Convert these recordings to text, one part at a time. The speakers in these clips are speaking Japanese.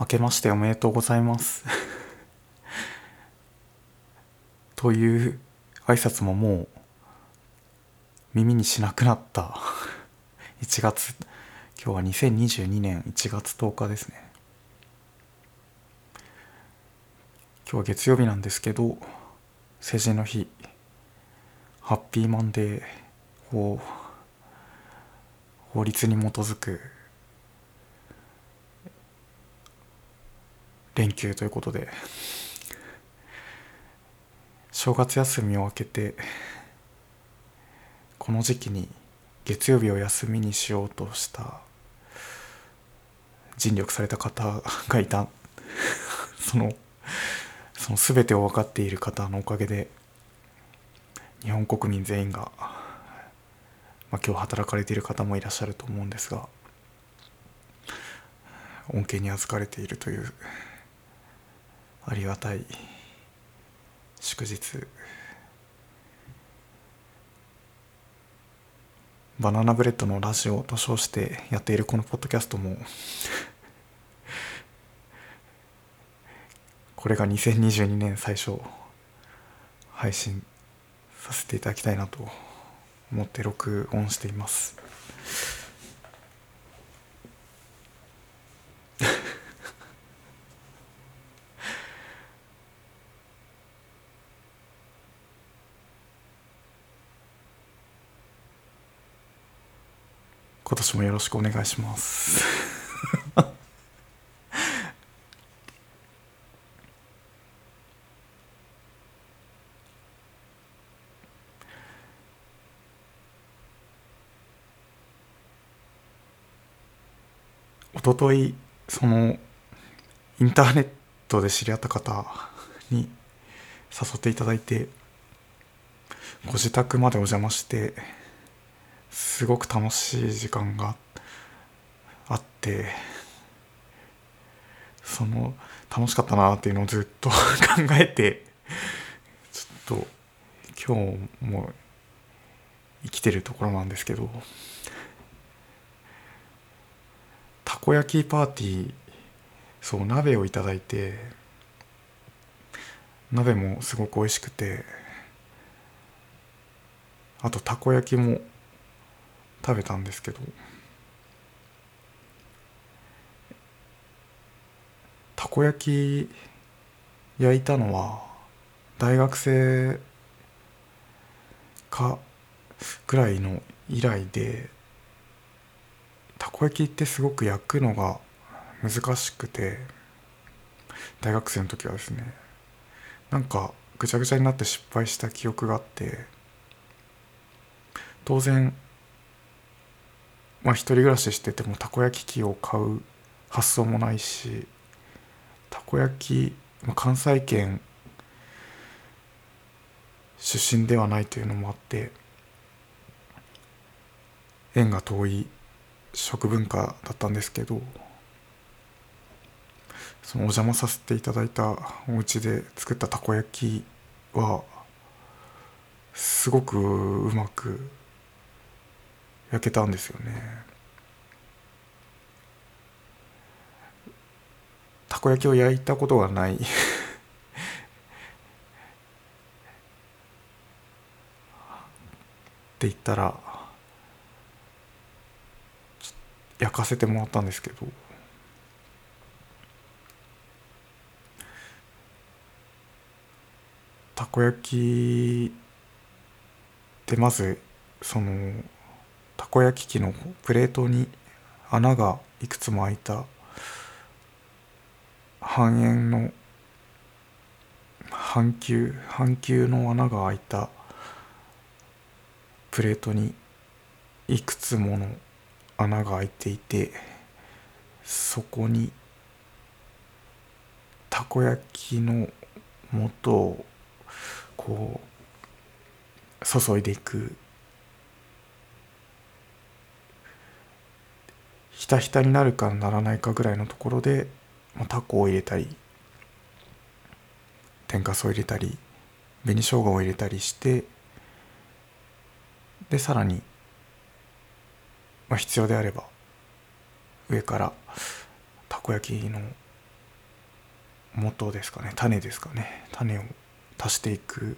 明けましておめでとうございます。という挨拶ももう耳にしなくなった。1月今日は2022年1月10日ですね。今日は月曜日なんですけど成人の日ハッピーマンデーを法律に基づく連休ということで正月休みを明けてこの時期に月曜日を休みにしようとした尽力された方がいた。そのその全てを分かっている方のおかげで日本国民全員が、まあ、今日働かれている方もいらっしゃると思うんですが恩恵に預かれているというありがたい。祝日。バナナブレッドのラジオと称してやっているこのポッドキャストもこれが2022年最初配信させていただきたいなと思って録音しています。今年もよろしくお願いします。一昨日そのインターネットで知り合った方に誘っていただいてご自宅までお邪魔してすごく楽しい時間があってその楽しかったなっていうのをずっと考えてちょっと今日も生きてるところなんですけどたこ焼きパーティーそう鍋をいただいて鍋もすごく美味しくてあとたこ焼きも食べたんですけどたこ焼き焼いたのは大学生かぐらいの以来でたこ焼きってすごく焼くのが難しくて大学生の時はですねなんかぐちゃぐちゃになって失敗した記憶があって当然まあ一人暮らししててもたこ焼き器を買う発想もないしたこ焼き、まあ、関西圏出身ではないというのもあって縁が遠い食文化だったんですけどそのお邪魔させていただいたお家で作ったたこ焼きはすごくうまく焼けたんですよね。たこ焼きを焼いたことがない。って言ったら焼かせてもらったんですけど。たこ焼きってまずそのこ焼き器のプレートに穴がいくつも開いた半円の半球半球の穴が開いたプレートにいくつもの穴が開いていてそこにたこ焼きの素をこう注いでいくたひたになるかならないかぐらいのところでまあタコを入れたり天かすを入れたり紅生姜を入れたりしてでさらに、まあ、必要であれば上からたこ焼きの元ですかね種ですかね種を足していく。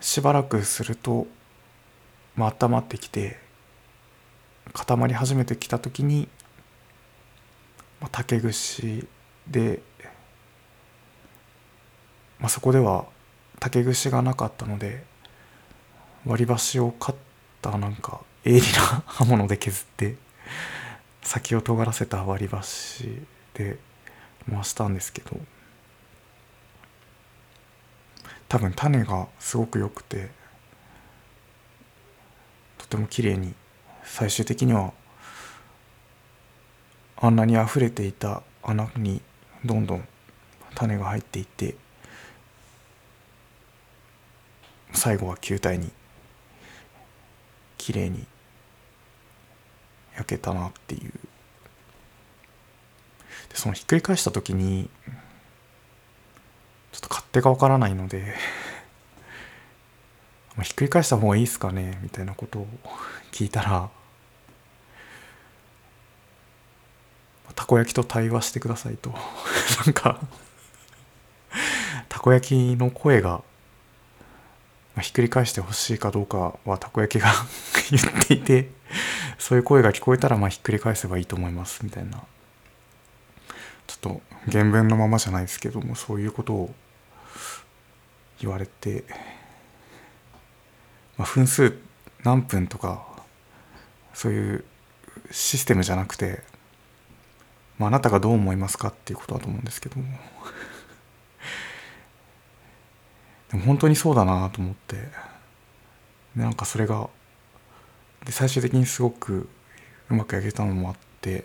しばらくすると、まあ温まってきて固まり始めてきた時に、まあ、竹串で、まあ、そこでは竹串がなかったので割り箸をカッターなんか鋭利な刃物で削って先を尖らせた割り箸で回したんですけど多分種がすごく良くてても綺麗に最終的にはあんなに溢れていた穴にどんどん種が入っていって最後は球体に綺麗に焼けたなっていう。でそのひっくり返した時にちょっと勝手がわからないのでひっくり返した方がいいですかねみたいなことを聞いたらたこ焼きと対話してくださいと。なんかたこ焼きの声がひっくり返してほしいかどうかはたこ焼きが 言っていてそういう声が聞こえたらまあひっくり返せばいいと思いますみたいな。ちょっと原文のままじゃないですけどもそういうことを言われて、まあ、分数何分とかそういうシステムじゃなくて、まあ、あなたがどう思いますかっていうことだと思うんですけども。でも本当にそうだなと思って。なんかそれがで最終的にすごくうまく焼けたのもあって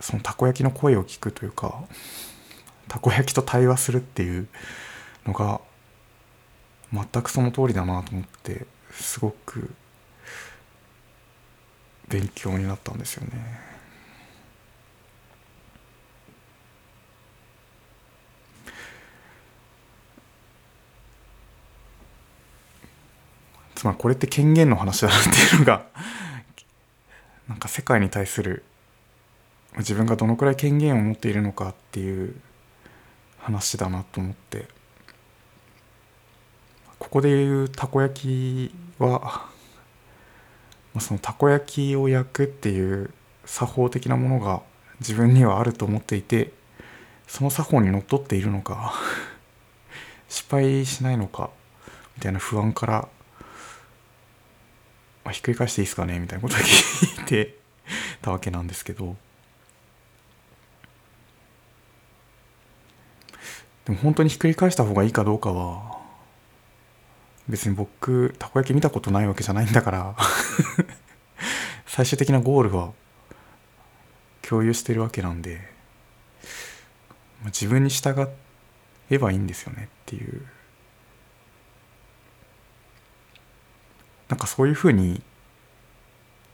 そのたこ焼きの声を聞くというかたこ焼きと対話するっていうのが全くその通りだなと思ってすごく勉強になったんですよね。つまりこれって権限の話だなっていうのが なんか世界に対する自分がどのくらい権限を持っているのかっていう話だなと思ってここでいうたこ焼きはそのたこ焼きを焼くっていう作法的なものが自分にはあると思っていてその作法にのっとっているのか 失敗しないのかみたいな不安からまあ、ひっくり返していいですかねみたいなことを聞いてたわけなんですけど。でも本当にひっくり返した方がいいかどうかは別に僕たこ焼き見たことないわけじゃないんだから。最終的なゴールは共有してるわけなんで自分に従えばいいんですよねっていう。なんかそういうふうに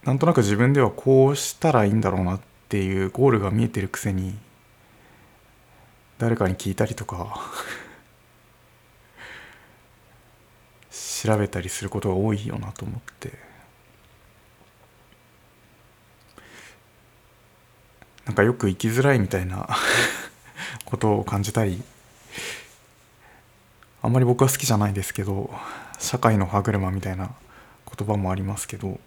なんとなく自分ではこうしたらいいんだろうなっていうゴールが見えてるくせに誰かに聞いたりとか。調べたりすることが多いよなと思って。なんかよく生きづらいみたいな ことを感じたりあんまり僕は好きじゃないですけど社会の歯車みたいな言葉もありますけど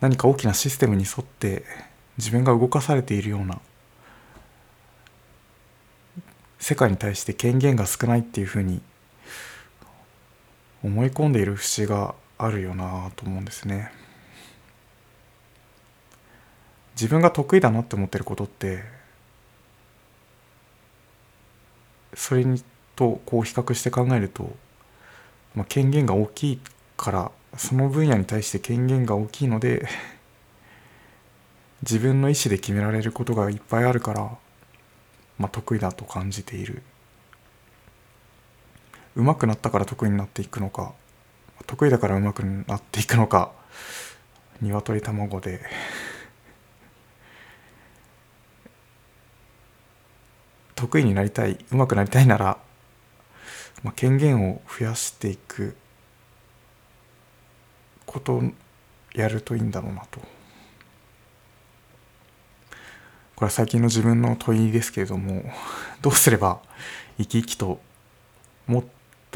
何か大きなシステムに沿って自分が動かされているような世界に対して権限が少ないっていうふうに思い込んでいる節があるよなと思うんですね。自分が得意だなって思ってることってそれにとこう比較して考えると、まあ、権限が大きいからその分野に対して権限が大きいので自分の意思で決められることがいっぱいあるから、まあ、得意だと感じている上手くなったから得意になっていくのか得意だから上手くなっていくのか鶏卵で。得意になりたい上手くなりたいなら、まあ、権限を増やしていくことをやるといいんだろうなと。これは最近の自分の問いですけれどもどうすれば生き生きともっ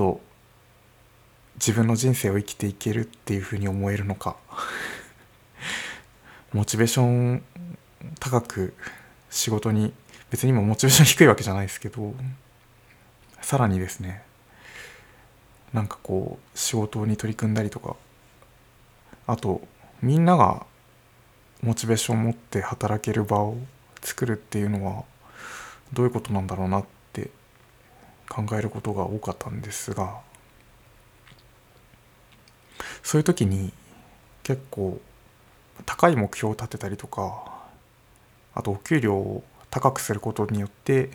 と自分の人生を生きていけるっていうふうに思えるのか。モチベーション高く仕事に別にもモチベーション低いわけじゃないですけどさらにですねなんかこう仕事に取り組んだりとかあとみんながモチベーションを持って働ける場を作るっていうのはどういうことなんだろうなって考えることが多かったんですがそういう時に結構高い目標を立てたりとかあとお給料を高くすることによって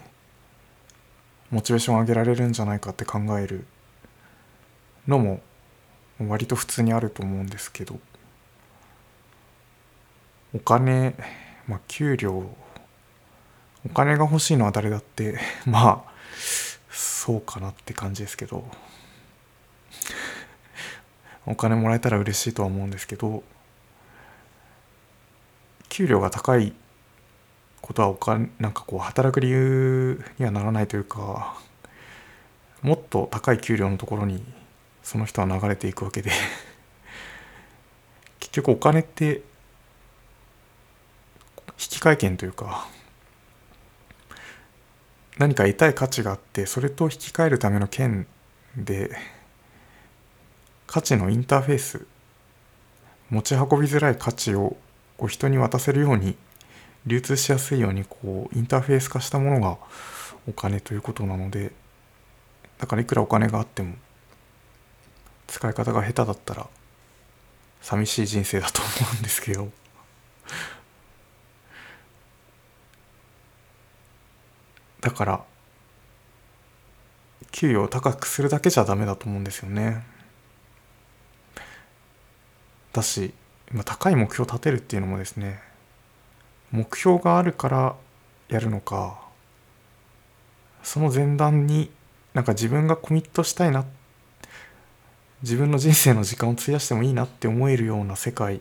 モチベーションを上げられるんじゃないかって考えるのも割と普通にあると思うんですけどお金まあ給料お金が欲しいのは誰だって まあそうかなって感じですけど。お金もらえたら嬉しいとは思うんですけど。給料が高いことはお金なんかこう働く理由にはならないというかもっと高い給料のところにその人は流れていくわけで。結局お金って引換券というか何か得たい価値があってそれと引き換えるための券で価値のインターフェース持ち運びづらい価値をこう人に渡せるように流通しやすいようにこうインターフェース化したものがお金ということなのでだからいくらお金があっても使い方が下手だったら寂しい人生だと思うんですけど。だから給与を高くするだけじゃダメだと思うんですよね。だし高い目標を立てるっていうのもですね目標があるからやるのかその前段になんか自分がコミットしたいな自分の人生の時間を費やしてもいいなって思えるような世界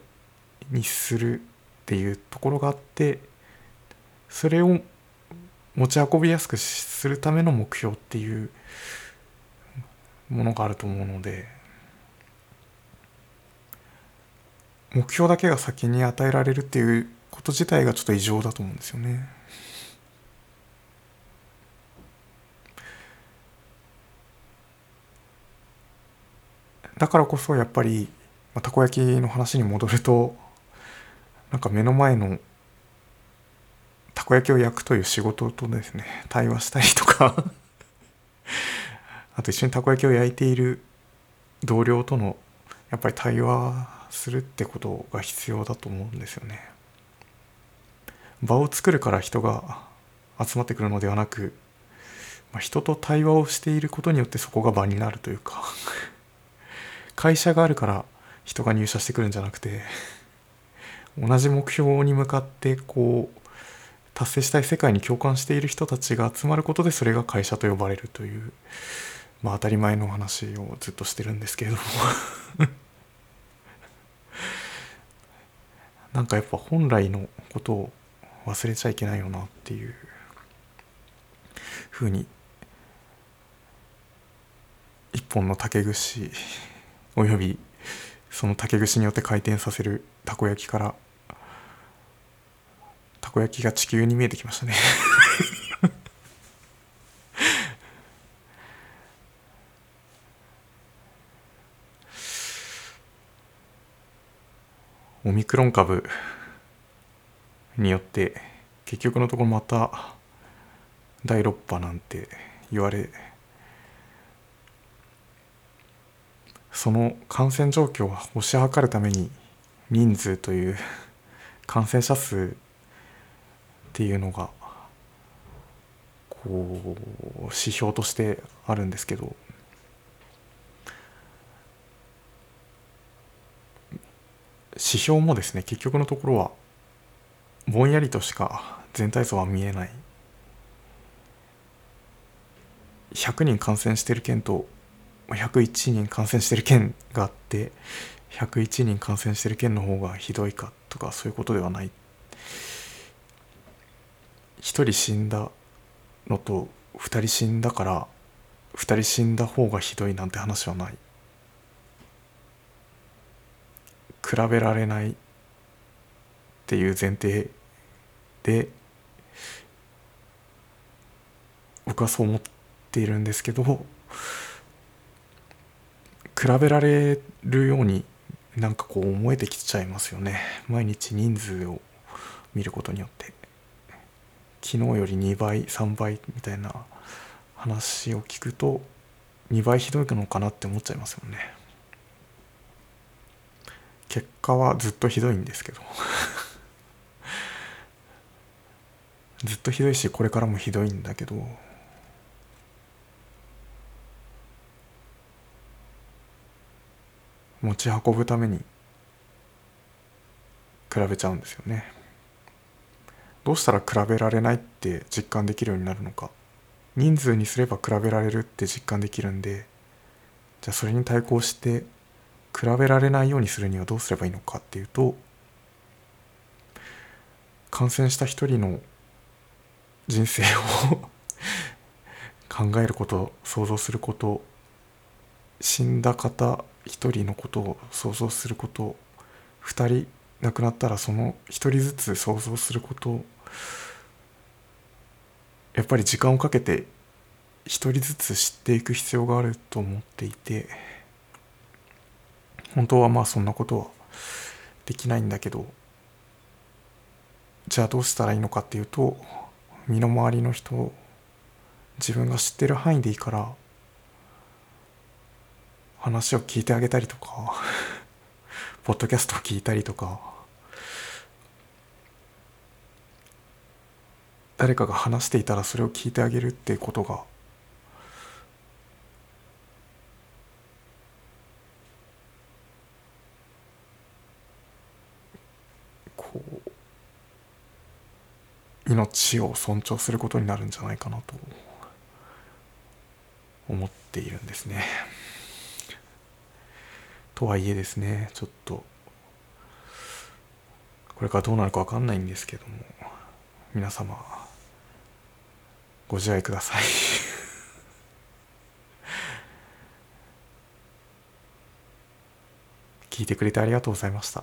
にするっていうところがあってそれを持ち運びやすくするための目標っていうものがあると思うので目標だけが先に与えられるっていうこと自体がちょっと異常だと思うんですよね。だからこそやっぱり、まあ、たこ焼きの話に戻るとなんか目の前のたこ焼きを焼くという仕事とですね対話したりとか あと一緒にたこ焼きを焼いている同僚とのやっぱり対話するってことが必要だと思うんですよね。場を作るから人が集まってくるのではなく、まあ、人と対話をしていることによってそこが場になるというか 会社があるから人が入社してくるんじゃなくて同じ目標に向かってこう達成したい世界に共感している人たちが集まることでそれが会社と呼ばれるというまあ当たり前の話をずっとしてるんですけれども。なんかやっぱ本来のことを忘れちゃいけないよなっていうふうに一本の竹串およびその竹串によって回転させるたこ焼きからこ焼きが地球に見えてきましたね。オミクロン株によって結局のところまた第6波なんて言われその感染状況を推し量るために人数という感染者数っていうのがこう指標としてあるんですけど。指標もですね結局のところはぼんやりとしか全体像は見えない。100人感染してる県と101人感染してる県があって101人感染してる県の方がひどいかとかそういうことではない。1人死んだのと2人死んだから2人死んだ方がひどいなんて話はない。比べられないっていう前提で僕はそう思っているんですけど比べられるようになんかこう思えてきちゃいますよね。毎日人数を見ることによって。昨日より2倍3倍みたいな話を聞くと2倍ひどいのかなって思っちゃいますよね。結果はずっとひどいんですけど。ずっとひどいしこれからもひどいんだけど。持ち運ぶために比べちゃうんですよね。どうしたら比べられないって実感できるようになるのか。人数にすれば比べられるって実感できるんでじゃあそれに対抗して比べられないようにするにはどうすればいいのかっていうと感染した一人の人生を考えること想像すること死んだ方一人のことを想像すること二人亡くなったらその一人ずつ想像することやっぱり時間をかけて一人ずつ知っていく必要があると思っていて本当はまあそんなことはできないんだけどじゃあどうしたらいいのかっていうと身の回りの人自分が知ってる範囲でいいから話を聞いてあげたりとか ポッドキャストを聞いたりとか誰かが話していたらそれを聞いてあげるっていうことがこう命を尊重することになるんじゃないかなと思っているんですね。とはいえですねちょっとこれからどうなるか分かんないんですけども皆様ご自愛ください。聞いてくれてありがとうございました。